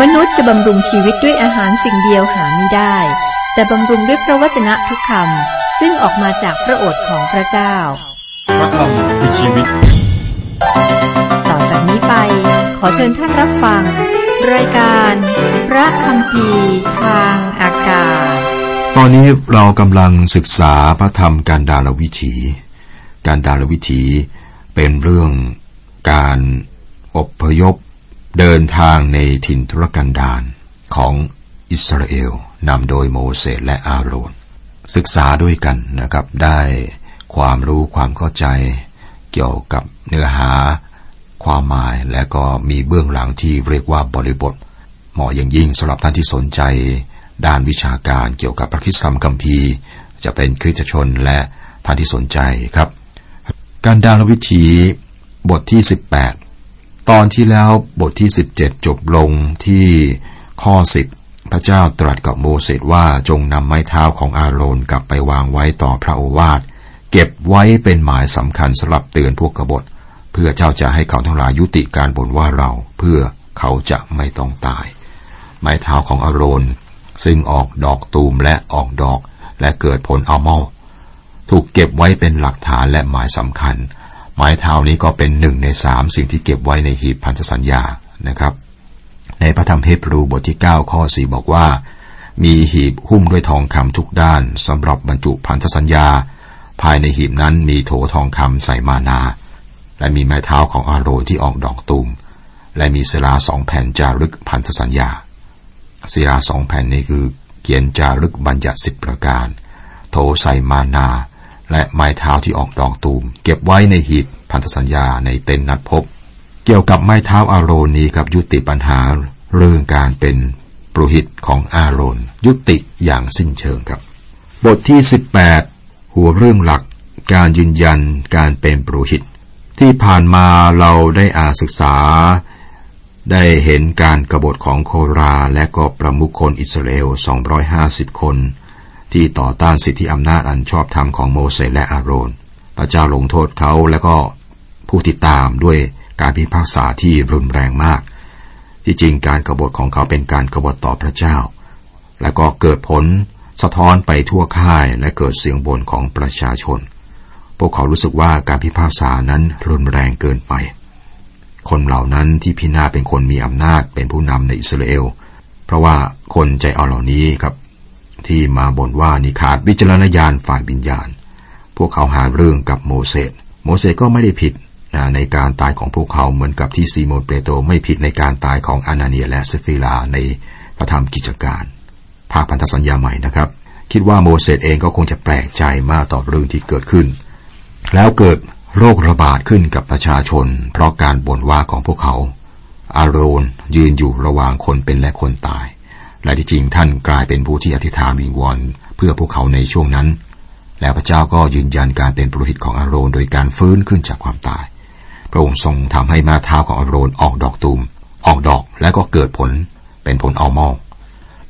มนุษย์จะบำรุงชีวิตด้วยอาหารสิ่งเดียวหาไม่ได้ แต่บำรุงด้วยพระวจนะทุกคำซึ่งออกมาจากพระโอษฐ์ของพระเจ้า พระคำคือชีวิต ต่อจากนี้ไป ขอเชิญท่านรับฟัง รายการ พระคำพีทางอากาศ ตอนนี้เรากำลังศึกษาพระธรรมการดาลวิถี การดาลวิถีเป็นเรื่องการอพยพ เดินทางในถิ่นทุรกันดารของอิสราเอลนำโดยโมเสสและอาโรน ศึกษาด้วยกันนะครับได้ความรู้ความเข้าใจ เกี่ยวกับเนื้อหา ความหมายและก็มีเบื้องหลังที่เรียกว่าบริบท เหมาะอย่างยิ่งสำหรับท่านที่สนใจ ด้านวิชาการเกี่ยวกับพระคิดธรรมคัมภีร์ จะเป็นคริสตชนและท่านที่สนใจครับ การดาลวิถีบทที่ 18 ตอนที่แล้วบทที่ 17 จบลงที่ข้อ 10 พระเจ้าตรัสกับโมเสสว่าจงนำไม้เท้าของอาโรนกลับไปวางไว้ต่อพระโอวาทเก็บไว้เป็นหมายสำคัญสำหรับเตือนพวกกบฏ เพื่อเจ้าจะให้เขาทั้งหลายยุติการบ่นว่าเรา เพื่อเขาจะไม่ต้องตาย ไม้เท้าของอาโรนซึ่งออกดอกตูมและออกดอกและเกิดผลอัลมอลถูกเก็บไว้เป็นหลักฐานและหมายสำคัญ ไม้เท้านี้ก็เป็นหนึ่งในสามสิ่งที่เก็บไว้ในหีบพันธสัญญานะครับ ในพระธรรมเฮบรูบทที่ 9 ข้อ 4 บอกว่า มีหีบหุ้มด้วยทองคำทุกด้านสำหรับบรรจุพันธสัญญา ภายในหีบนั้นมีโถทองคำใส่มานา และมีไม้เท้าของอาโรนที่ออกดอกตูมและมีศิลาสองแผ่นจารึกพันธสัญญาศิลาสองแผ่นนี้คือเขียนจารึกบัญญัติสิบประการ โถใส่มานา และไม้เท้าที่ออกดอกตูม เก็บไว้ในหีบพันธสัญญาในเต็นท์นัดพบ เกี่ยวกับไม้เท้าอาโรนนี้กับยุติปัญหาเรื่องการเป็นปรหิตของอาโรนยุติอย่างสิ้นเชิงครับ บทที่ 18 หัวเรื่องหลักการยืนยันการเป็นปรหิต ที่ผ่านมาเราได้อ่านศึกษา ได้เห็นการกรบฏของโคราและก็ประมุขคนอิสราเอล 250 คน ที่ต่อต้านสิทธิอำนาจอันชอบธรรมของโมเสสและอาโรน พระเจ้าลงโทษเขาและก็ผู้ติดตามด้วยการพิพากษาที่รุนแรงมาก ที่จริงการกรบฏของเขาเป็นการกบฏต่อพระเจ้า และก็เกิดผลสะท้อนไปทั่วค่ายและเกิดเสียงบ่นของประชาชน พวกเขารู้สึกว่าการพิพากษานั้นรุนแรงเกินไป คนเหล่านั้นที่พินาศเป็นคนมีอำนาจเป็นผู้นำในอิสราเอล เพราะว่าคนใจเบาเหล่านี้ครับ ที่มาบ่นว่านี่ขาดวิจารณญาณฝ่ายวิญญาณ พวกเขาหาเรื่องกับโมเสส โมเสสก็ไม่ได้ผิดนะในการตายของพวกเขาเหมือนกับที่ซีโมนเปโตรไม่ผิดในการตายของอานาเนียและสัปฟีราในพระธรรมกิจการภาคพันธสัญญาใหม่นะครับ คิดว่าโมเสสเองก็คงจะแปลกใจมากต่อเรื่องที่เกิดขึ้น แล้วเกิดโรคระบาดขึ้นกับประชาชน เพราะการบ่นว่าของพวกเขา อาโรนยืนอยู่ระหว่างคนเป็นและคนตาย และที่จริงท่านกลายเป็นผู้ที่อธิษฐานวิงวอนเพื่อพวกเขาในช่วงนั้น แล้วพระเจ้าก็ยืนยันการเป็นปรหิตของอาโรนโดยการฟื้นขึ้นจากความตาย พระองค์ทรงทำให้มาเท้าของอาโรนออกดอกตูม ออกดอกและก็เกิดผลเป็นผลอัลมอล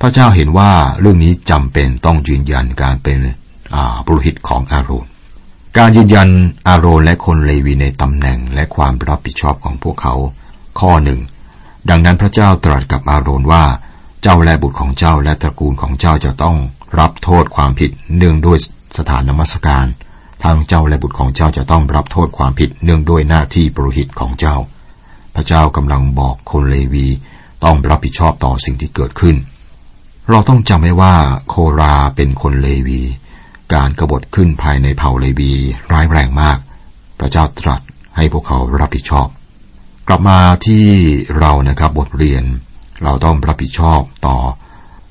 พระเจ้าเห็นว่าเรื่องนี้จำเป็นต้องยืนยันการเป็นปรหิตของอาโรน การยืนยันอาโรนและคนเลวีในตำแหน่งและความรับผิดชอบของพวกเขา ข้อหนึ่งดังนั้นพระเจ้าตรัสกับอาโรนว่า เจ้าและบุตรของเจ้าและตระกูลของเจ้าจะต้องรับโทษความผิดเนื่องด้วยสถานนมัสการทางเจ้าและบุตรของเจ้าจะต้องรับโทษความผิดเนื่องด้วยหน้าที่ปรหิตของเจ้า พระเจ้ากำลังบอกคนเลวีต้องรับผิดชอบต่อสิ่งที่เกิดขึ้น เราต้องจำไว้ว่าโคราเป็นคนเลวี การกรบฏขึ้นภายในเผ่าเลวีร้ายแรงมาก พระเจ้าตรัสให้พวกเขารับผิดชอบ กลับมาที่เรานะครับบทเรียน เราต้องรับผิดชอบต่อ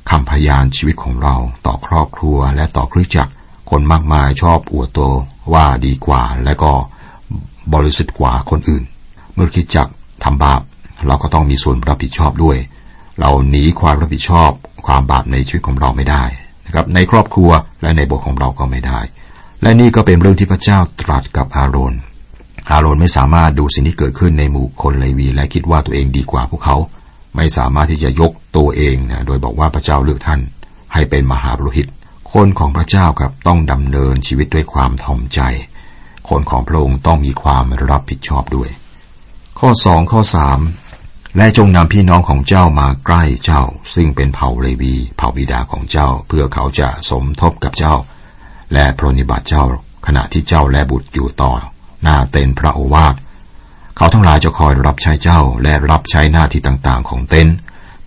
คำพยานชีวิตของเรา ต่อครอบครัวและต่อคริสจักรคนมากมายชอบอวดตัวว่าดีกว่า และก็บริสุทธิ์กว่าคนอื่น เมื่อคิดจักทำบาป เราก็ต้องมีส่วนรับผิดชอบด้วย เราหนีความรับผิดชอบความบาปในชีวิตของเราไม่ได้นะครับในครอบครัวและในบทของเราก็ไม่ได้ และนี่ก็เป็นเรื่องที่พระเจ้าตรัสกับอาโรนอาโรนไม่สามารถดูสิ่งที่เกิดขึ้นในหมู่คนเลวีและคิดว่าตัวเองดีกว่าพวกเขา ไม่สามารถที่จะยกตัวเองนะโดยบอกว่าพระเจ้าเลือกท่าน ให้เป็นมหาบุรุษคนของพระเจ้าครับต้องดำเนินชีวิตด้วยความถ่อมใจ คนของพระองค์ต้องมีความรับผิดชอบด้วย ข้อสองข้อสามและจงนำพี่น้องของเจ้ามาใกล้เจ้า ซึ่งเป็นเผ่าเลวีเผ่าบิดาของเจ้า เพื่อเขาจะสมทบกับเจ้า และปรนิบัติเจ้าขณะที่เจ้าและบุตรอยู่ต่อ หน้าเต็นพระโอวาท เขาทั้งหลายจะคอยรับใช้เจ้าและรับใช้หน้าที่ต่างๆ ของเต็นท์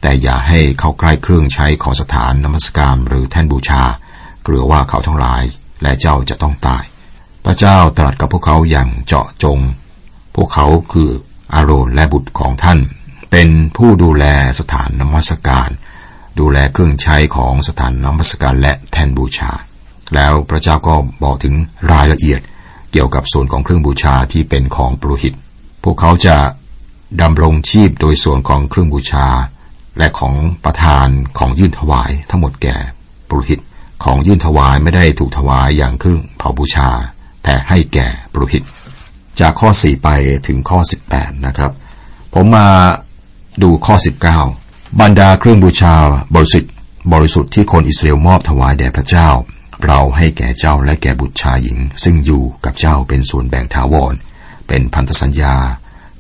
แต่อย่าให้เขาใกล้เครื่องใช้ของสถานนมัสการหรือแท่นบูชาเกลือว่าเขาทั้งหลายและเจ้าจะต้องตาย พระเจ้าตรัสกับพวกเขาอย่างเจาะจง พวกเขาคืออาโรนและบุตรของท่าน เป็นผู้ดูแลสถานนมัสการ ดูแลเครื่องใช้ของสถานนมัสการและแท่นบูชา แล้วพระเจ้าก็บอกถึงรายละเอียดเกี่ยวกับส่วนของเครื่องบูชาที่เป็นของปรุหิต พวกเขาจะดำรงชีพโดยส่วนของเครื่องบูชา และของประธานของยื่นถวายทั้งหมดแก่ปรหิตของยื่นถวายไม่ได้ถูกถวายอย่างเครื่องเผาบูชา แต่ให้แก่ปรหิต จากข้อ 4 ไปถึงข้อ 18 นะครับ ผมมาดูข้อ 19 บรรดาเครื่องบูชาบริสุทธิ์บริสุทธิ์ที่คนอิสราเอลมอบถวายแด่พระเจ้า เราให้แก่เจ้าและแก่บุตรชายหญิง ซึ่งอยู่กับเจ้าเป็นส่วนแบ่งถาวร เป็นพันธสัญญา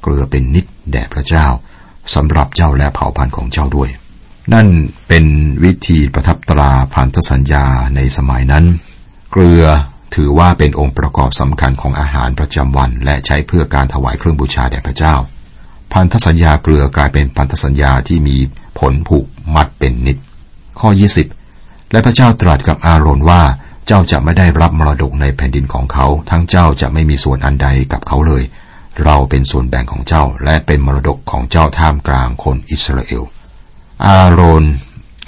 เกลือเป็นนิดแด่พระเจ้าสำหรับเจ้าและเผ่าพันธุ์ของเจ้าด้วย นั่นเป็นวิธีประทับตราพันธสัญญาในสมัยนั้น เกลือถือว่าเป็นองค์ประกอบสำคัญของอาหารประจำวัน และใช้เพื่อการถวายเครื่องบูชาแด่พระเจ้า พันธสัญญาเกลือกลายเป็นพันธสัญญาที่มีผลผูกมัดเป็นนิด ข้อ 20 และพระเจ้าตรัสกับอาโรนว่า เจ้าจะไม่ได้รับมรดกในแผ่นดินของเขา ทั้งเจ้าจะไม่มีส่วนอันใดกับเขาเลย เราเป็นส่วนแบ่งของเจ้า และเป็นมรดกของเจ้าท่ามกลางคนอิสราเอล อาโรน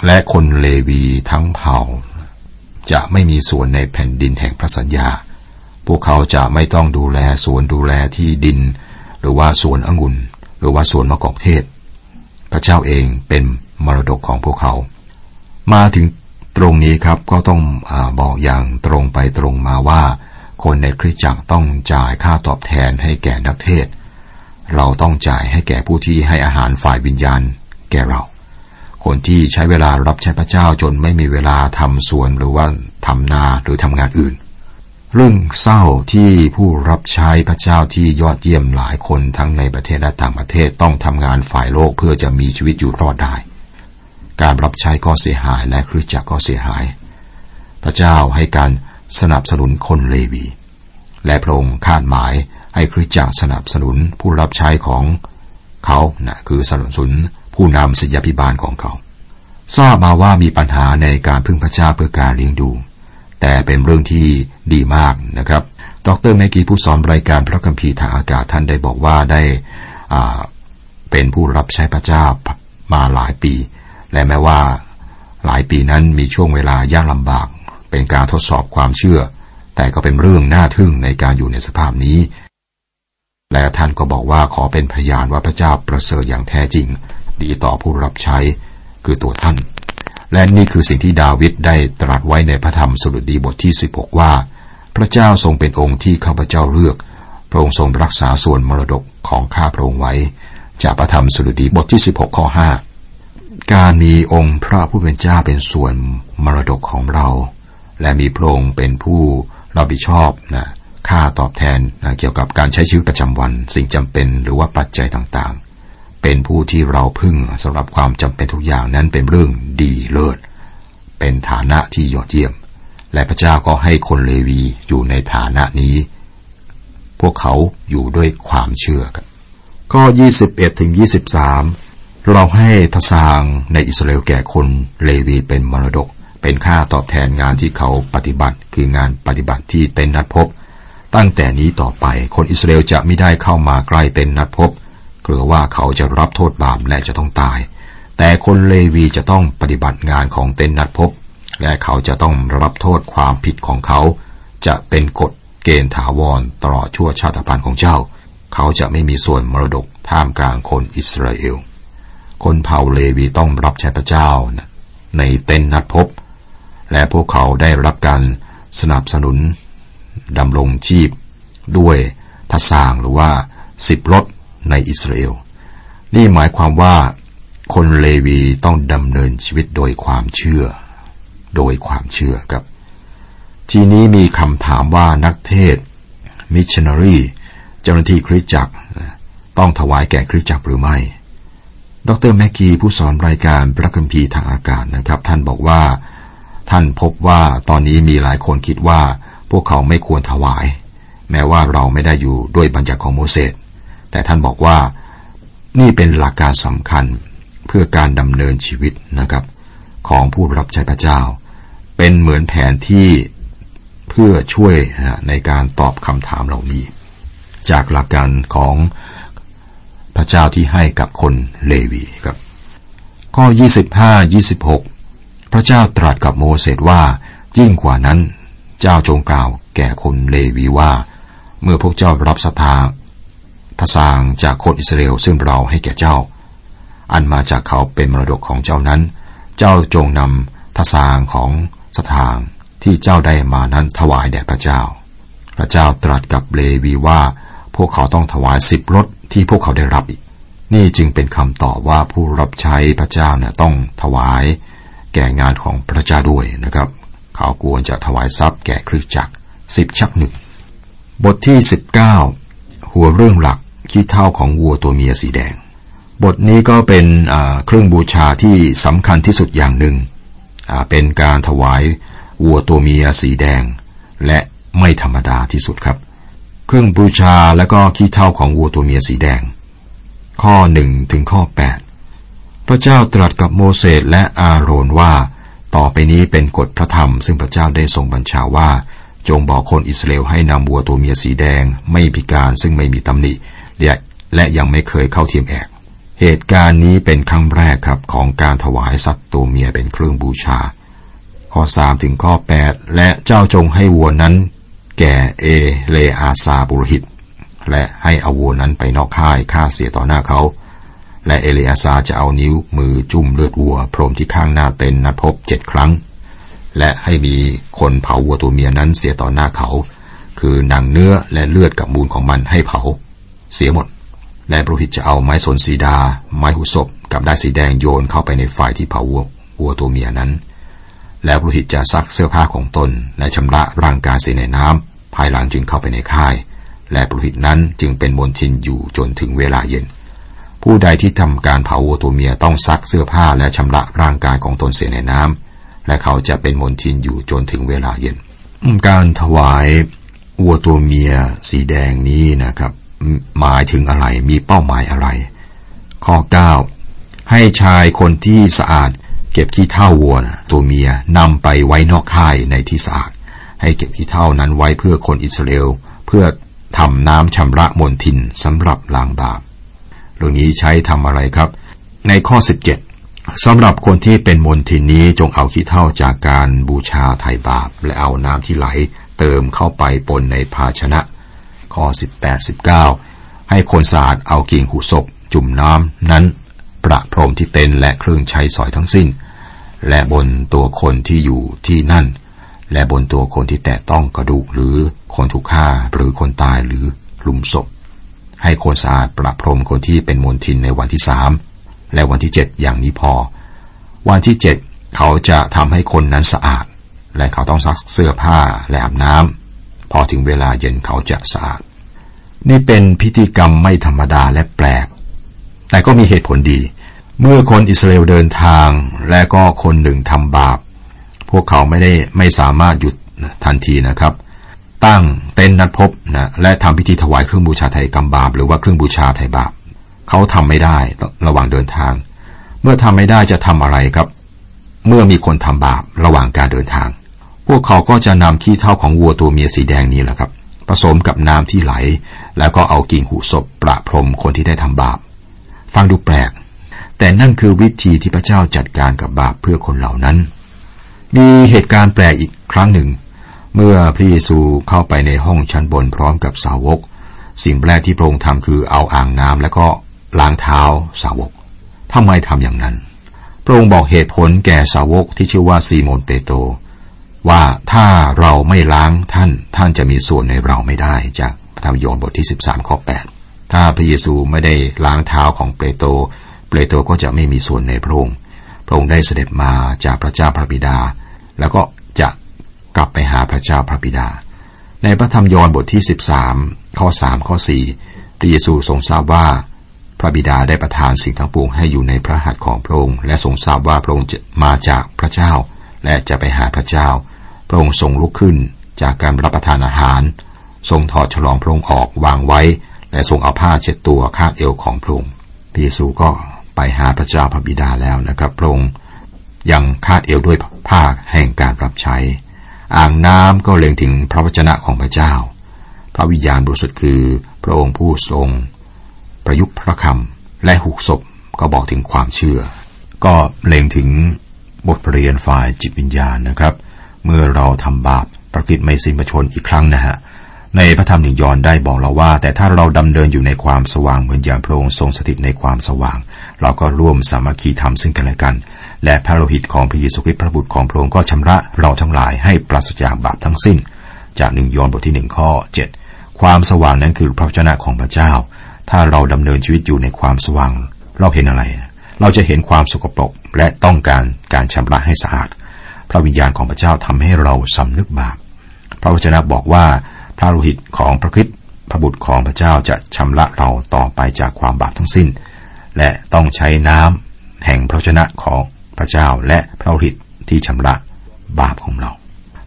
และคนเลวีทั้งเผ่า จะไม่มีส่วนในแผ่นดินแห่งพระสัญญา พวกเขาจะไม่ต้องดูแลสวนดูแลที่ดิน หรือว่าสวนองุ่น หรือว่าสวนมะกอกเทศ พระเจ้าเองเป็นมรดกของพวกเขา มาถึง ตรงนี้ครับก็ต้องอบอกอย่างตรงไปตรงมาว่า คนในคริสตจักรต้องจ่ายค่าตอบแทนให้แก่นักเทศ เราต้องจ่ายให้แก่ผู้ที่ให้อาหารฝ่ายวิญญาณ แก่เรา คนที่ใช้เวลารับใช้พระเจ้าจนไม่มีเวลาทำสวนหรือว่าทำนาหรือทำงานอื่น เรื่องเศร้าที่ผู้รับใช้พระเจ้าที่ยอดเยี่ยมหลายคนทั้งในประเทศและต่างประเทศต้องทำงานฝ่ายโลกเพื่อจะมีชีวิตอยู่รอดได้ การรับใช้ก็เสียหายและคริสตจักรก็เสียหาย พระเจ้าให้การสนับสนุนคนเลวี และพระองค์คาดหมายให้คริสตจักรสนับสนุนผู้รับใช้ของเขานะคือสนับสนุนผู้นำศิยพิบาลของเขา ทราบมาว่ามีปัญหาในการพึ่งพระเจ้าเพื่อการเลี้ยงดู แต่เป็นเรื่องที่ดีมากนะครับ ดรแมกีผู้สอนรายการพระคัมภีร์ทางอากาศท่านได้บอกว่าได้เป็นผู้รับใช้พระเจ้ามาหลายปี และแม้ว่า หลายปีนั้นมีช่วงเวลายากลำบาก เป็นการทดสอบความเชื่อ แต่ก็เป็นเรื่องน่าทึ่งในการอยู่ในสภาพนี้ และท่านก็บอกว่าขอเป็นพยานว่าพระเจ้าประเสริฐอย่างแท้จริง ดีต่อผู้รับใช้คือตัวท่าน และนี่คือสิ่งที่ดาวิดได้ตรัสไว้ในพระธรรมสุดดีบทที่ 16 ว่า พระเจ้าทรงเป็นองค์ที่ข้าพเจ้าเลือกพระองค์ทรงรักษาส่วนมรดกของข้าพระองค์ไว้ จากพระธรรมสุดดีบทที่ 16 ข้อ 5 การมีองค์พระผู้เป็นเจ้าเป็นส่วนมรดกของเรา และมีพระองค์เป็นผู้รับผิดชอบนะค่าตอบแทนนะเกี่ยวกับการใช้ชีวิตประจำวัน สิ่งจำเป็นหรือว่าปัจจัยต่างๆ เป็นผู้ที่เราพึ่งสำหรับความจำเป็นทุกอย่างนั้นเป็นเรื่องดีเลิศเป็นฐานะที่ยอดเยี่ยม และพระเจ้าก็ให้คนเลวีอยู่ในฐานะนี้ พวกเขาอยู่ด้วยความเชื่อกันข้อ 21ถึง23 เราให้ทศางในอิสราเอลแก่คนเลวีเป็นมรดก เป็นค่าตอบแทนงานที่เขาปฏิบัติ คืองานปฏิบัติที่เต็นนัดพบ ตั้งแต่นี้ต่อไปคนอิสราเอลจะไม่ได้เข้ามาใกล้เต็นนัดพบกลัวว่าเขาจะรับโทษบาปและจะต้องตาย แต่คนเลวีจะต้องปฏิบัติงานของเต็นนัดพบ และเขาจะต้องรับโทษความผิดของเขา จะเป็นกฎเกณฑ์ถาวรตลอดชั่วชาติพันธุ์ของเจ้า เขาจะไม่มีส่วนมรดกท่ามกลางคนอิสราเอล คนเผ่าเลวีต้องรับใช้พระเจ้าในเต็นนัดพบ และพวกเขาได้รับการสนับสนุนดำรงชีพ ด้วยทัศางหรือว่าสิบรถในอิสราเอล นี่หมายความว่าคนเลวีต้องดำเนินชีวิตโดยความเชื่อ โดยความเชื่อครับ ทีนี้มีคำถามว่านักเทศมิชชันนารีเจ้าหน้าที่คริสตจักรต้องถวายแก่คริสตจักรหรือไม่ ดรแมกกี้ผู้สอนรายการพระคัมภีร์ทางอากาศนะครับ ท่านบอกว่า ท่านพบว่าตอนนี้มีหลายคนคิดว่าพวกเขาไม่ควรถวาย แม้ว่าเราไม่ได้อยู่ด้วยบัญญัติของโมเสสแต่ท่านบอกว่านี่เป็นหลักการสำคัญเพื่อการดำเนินชีวิตนะครับ ของผู้รับใช้พระเจ้า เป็นเหมือนแผนที่เพื่อช่วยในการตอบคำถามเหล่านี้ จากหลักการของ เจ้าที่ให้กับคนเลวีครับ ข้อ 25 26 พระเจ้าตรัสกับโมเสสว่า ยิ่งกว่านั้น เจ้าจงกล่าวแก่คนเลวีว่า เมื่อพวกเจ้ารับสถาทสางจากคนอิสราเอลซึ่งเราให้แก่เจ้า อันมาจากเขาเป็นมรดกของเจ้านั้น เจ้าจงนำทสางของสถางที่เจ้าได้มานั้นถวายแด่พระเจ้า พระเจ้าตรัสกับเลวีว่า พวกเขาต้องถวายสิบรถ ที่พวกเขาได้รับอีก นี่จึงเป็นคำตอบว่าผู้รับใช้พระเจ้าเนี่ยต้องถวาย แก่งานของพระเจ้าด้วยนะครับ เขาควรจะถวายทรัพย์แก่คริสจักรสิบชักหนึ่งบทที่สิบเก้าหัวเรื่องหลักขี้เท่าของวัวตัวเมียสีแดง บทนี้ก็เป็นเครื่องบูชาที่สำคัญที่สุดอย่างหนึ่ง เป็นการถวายวัวตัวเมียสีแดง และไม่ธรรมดาที่สุดครับ เครื่องบูชาและก็ขี้เท่าของวัวตัวเมียสีแดง ข้อหนึ่งถึงข้อแปดพระเจ้าตรัสกับโมเสสและอาโรนว่า ต่อไปนี้เป็นกฎพระธรรม ซึ่งพระเจ้าได้ทรงบัญชาว่า จงบอกคนอิสราเอลให้นำวัวตัวเมียสีแดง ไม่พิการซึ่งไม่มีตำหนิและและยังไม่เคยเข้าเทียมแอก เหตุการณ์นี้เป็นครั้งแรกครับของการถวายสัตว์ตัวเมียเป็นเครื่องบูชา ข้อสามถึงข้อแปดและเจ้าจงให้วัวนั้น แก่เอเลอาซาบุรหิต และให้อาวัวนั้นไปนอกค่ายฆ่าเสียต่อหน้าเขา และเอเลอาซาจะเอานิ้วมือจุ่มเลือดวัวพรมที่ข้างหน้าเต็นนัดพบเจ็ดครั้ง และให้มีคนเผาวัวตัวเมียนั้นเสียต่อหน้าเขา คือหนังเนื้อและเลือดกับมูลของมันให้เผา เสียหมด และบุรหิตจะเอาไม้สนสีดา ไม้หุศพกับได้สีแดงโยนเข้าไปในฝ่ายที่เผาวัววัวตัวเมียนั้น แล้วปุรหิตจะซักเสื้อผ้าของตน และชำระร่างกายเสียในน้ำภายหลังจึงเข้าไปในค่าย และปุรหิตนั้นจึงเป็นมนทินอยู่จนถึงเวลาเย็น ผู้ใดที่ทำการเผาวัวตัวเมียต้องซักเสื้อผ้าและชำระร่างกายของตนเสียในน้ำและเขาจะเป็นมนทินอยู่จนถึงเวลาเย็น การถวายวัวตัวเมียสีแดงนี้นะครับ หมายถึงอะไรมีเป้าหมายอะไร ข้อ 9 ให้ชายคนที่สะอาด เก็บขี้เท่าวัวนะตัวเมียนำไปไว้นอกค่ายในที่สะอาด ให้เก็บขี้เท่านั้นไว้เพื่อคนอิสราเอลเพื่อทำน้ำชำระมลทินสำหรับล้างบาปเรื่องนี้ใช้ทำอะไรครับ ในข้อ 17สำหรับคนที่เป็นมลทินนี้จงเอาขี้เท่าจากการบูชาไถ่บาป และเอาน้ำที่ไหลเติมเข้าไปปนในภาชนะ ข้อ 18 19 ให้คนสะอาดเอากิ่งหูศพจุ่มน้ำนั้นประพรมที่เต็นและเครื่องใช้สอยทั้งสิ้น และบนตัวคนที่อยู่ที่นั่น และบนตัวคนที่แตะต้องกระดูกหรือคนถูกฆ่าหรือคนตายหรือหลุมศพ ให้คนสะอาดประพรมคนที่เป็นมลทินในวันที่สามและวันที่เจ็ดอย่างนี้พอ วันที่เจ็ดเขาจะทำให้คนนั้นสะอาด และเขาต้องซักเสื้อผ้าและอาบน้ำพอถึงเวลาเย็นเขาจะสะอาด นี่เป็นพิธีกรรมไม่ธรรมดาและแปลก แต่ก็มีเหตุผลดี เมื่อคนอิสราเอลเดินทางและก็คนหนึ่งทำบาป พวกเขาไม่ได้ไม่สามารถหยุดทันทีนะครับ ตั้งเต็นนัดพบนะและทำพิธีถวายเครื่องบูชาไถ่กรรมบาป หรือว่าเครื่องบูชาไถ่บาป เขาทำไม่ได้ระหว่างเดินทาง เมื่อทำไม่ได้จะทำอะไรครับ เมื่อมีคนทำบาประหว่างการเดินทาง พวกเขาก็จะนำขี้เท่าของวัวตัวเมียสีแดงนี้แหละครับ ผสมกับน้ำที่ไหล แล้วก็เอากิ่งหูศพประพรมคนที่ได้ทำบาป ฟังดูแปลก แต่นั่นคือวิธีที่พระเจ้าจัดการกับบาปเพื่อคนเหล่านั้น มีเหตุการณ์แปลกอีกครั้งหนึ่ง เมื่อพระเยซูเข้าไปในห้องชั้นบนพร้อมกับสาวก สิ่งแรกที่พระองค์ทำคือเอาอ่างน้ำแล้วก็ล้างเท้าสาวกทำไมทำอย่างนั้น พระองค์บอกเหตุผลแก่สาวกที่ชื่อว่าซีโมนเปโตรว่าถ้าเราไม่ล้างท่านท่านจะมีส่วนในเราไม่ได้จากพระธรรมโยนบทที่ 13ข้อ8ถ้าพระเยซูไม่ได้ล้างเท้าของเปโตร เปโตรก็จะไม่มีส่วนในพระองค์ พระองค์ได้เสด็จมาจากพระเจ้าพระบิดา แล้วก็จะกลับไปหาพระเจ้าพระบิดา ในพระธรรมยอห์นบทที่ 13 ข้อ 3 ข้อ 4 พระเยซูทรงทราบว่าพระบิดาได้ประทานสิ่งทั้งปวงให้อยู่ในพระหัตถ์ของพระองค์ และทรงทราบว่าพระองค์จะมาจากพระเจ้า และจะไปหาพระเจ้า พระองค์ทรงลุกขึ้นจากการรับประทานอาหาร ทรงถอดฉลองพระองค์ออกวางไว้ และทรงเอาผ้าเช็ดตัวคาดเอวของพระองค์พระเยซูก็ ไปหาพระเจ้าพระบิดาแล้วนะครับพระองค์ยังคาดเอวด้วยผ้าแห่งการรับใช้ อ่างน้ำก็เล็งถึงพระวจนะของพระเจ้า พระวิญญาณบริสุทธิ์คือพระองค์ผู้ทรง ประยุกต์พระคำและหุกศพก็บอกถึงความเชื่อ ก็เล็งถึงบทเรียนฝ่ายจิตวิญญาณนะครับ เมื่อเราทำบาปประกิตไม่สิ้นประชนอีกครั้งนะฮะในพระธรรมหนึ่งยอนได้บอกเราว่า แต่ถ้าเราดำเนินอยู่ในความสว่างเหมือนอย่างพระองค์ทรงสถิตในความสว่าง เราก็ร่วมสามัคคีธรรมซึ่งกันและกัน และพระโลหิตของพระเยซูคริสต์พระบุตรของพระองค์ก็ชำระเราทั้งหลายให้ปราศจากบาปทั้งสิ้น จากหนึ่งยอนบทที่หนึ่งข้อเจ็ดความสว่างนั้นคือพระวจนะของพระเจ้า ถ้าเราดำเนินชีวิตอยู่ในความสว่าง เราเห็นอะไร เราจะเห็นความสกปรกและต้องการการชำระให้สะอาด พระวิญญาณของพระเจ้าทำให้เราสำนึกบาป พระวจนะบอกว่าพระโลหิตของพระคริสต์พระบุตรของพระเจ้าจะชำระเราต่อไปจากความบาปทั้งสิ้น และต้องใช้น้ำแห่งพระชนะของพระเจ้าและพระโลหิตที่ชำระบาปของเรา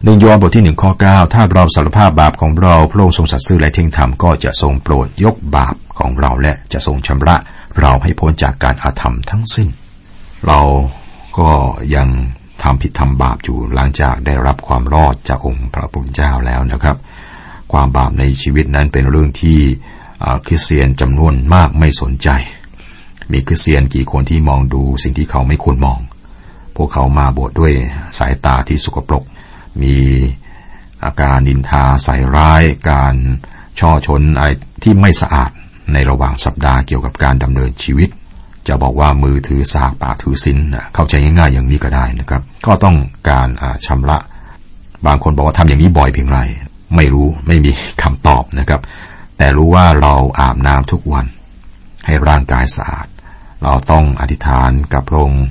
หนึ่งยอห์นบทที่หนึ่งข้อเก้าถ้าเราสารภาพบาปของเราพระองค์ทรงสัตย์ซื่อและเที่ยงธรรมก็จะทรงโปรดยกบาปของเราและจะทรงชำระเราให้พ้นจากการอาธรรมทั้งสิ้น เราก็ยังทำผิดทำบาปอยู่หลังจากได้รับความรอดจากองค์พระผู้เป็นเจ้าแล้วนะครับ ความบาปในชีวิตนั้นเป็นเรื่องที่คริสเตียนจำนวนมากไม่สนใจ มีคริสเตียนกี่คนที่มองดูสิ่งที่เขาไม่ควรมอง พวกเขามาโบสถ์ด้วยสายตาที่สกปรก มีอาการนินทาใส่ร้าย การช่อชนอะไรที่ไม่สะอาดในระหว่างสัปดาห์เกี่ยวกับการดำเนินชีวิต จะบอกว่ามือถือสากปากถือสินเข้าใจง่ายๆอย่างนี้ก็ได้นะครับ ก็ต้องการชำระ บางคนบอกว่าทำอย่างนี้บ่อยเพียงไร ไม่รู้ไม่มีคำตอบนะครับ แต่รู้ว่าเราอาบน้ำทุกวัน ให้ร่างกายสะอาด เราต้องอธิษฐานกับพระองค์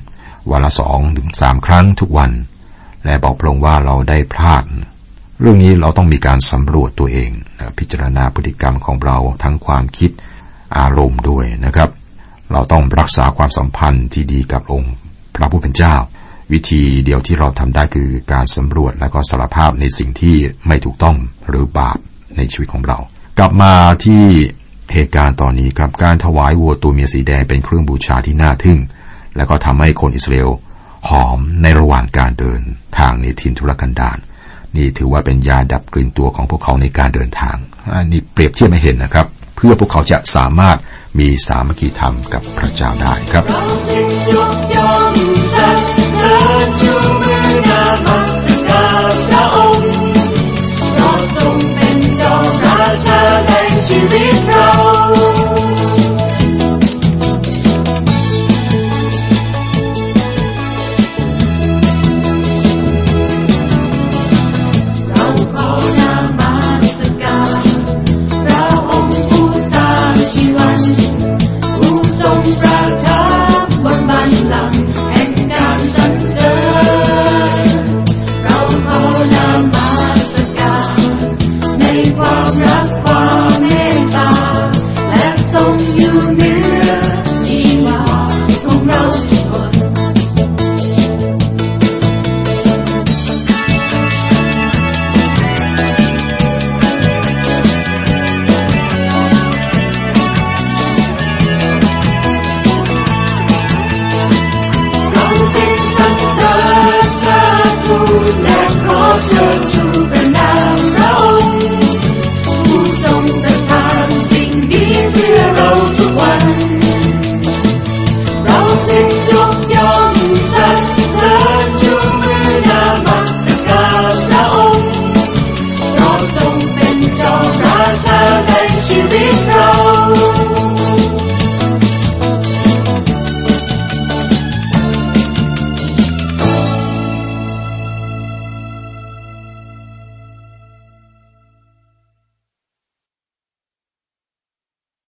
วันละสองถึงสามครั้งทุกวัน และบอกพระองค์ว่าเราได้พลาด เรื่องนี้เราต้องมีการสำรวจตัวเอง พิจารณาพฤติกรรมของเราทั้งความคิดอารมณ์ด้วยนะครับ เราต้องรักษาความสัมพันธ์ที่ดีกับองค์พระผู้เป็นเจ้า วิธีเดียวที่เราทำได้คือการสำรวจและก็สารภาพในสิ่งที่ไม่ถูกต้องหรือบาปในชีวิตของเรา กลับมาที่ เหตุการณ์ตอนนี้ครับการถวายวัวตัวเมียสีแดงเป็นเครื่องบูชาที่น่าทึ่ง และก็ทำให้คนอิสราเอลหอมในระหว่างการเดินทางในทินทุรกันดารนี่ถือว่าเป็นยาดับกลิ่นตัวของพวกเขาในการเดินทางอันนี้เปรียบเทียบไม่เห็นนะครับ เพื่อพวกเขาจะสามารถมีสามัคคีธรรมกับพระเจ้าได้ครับ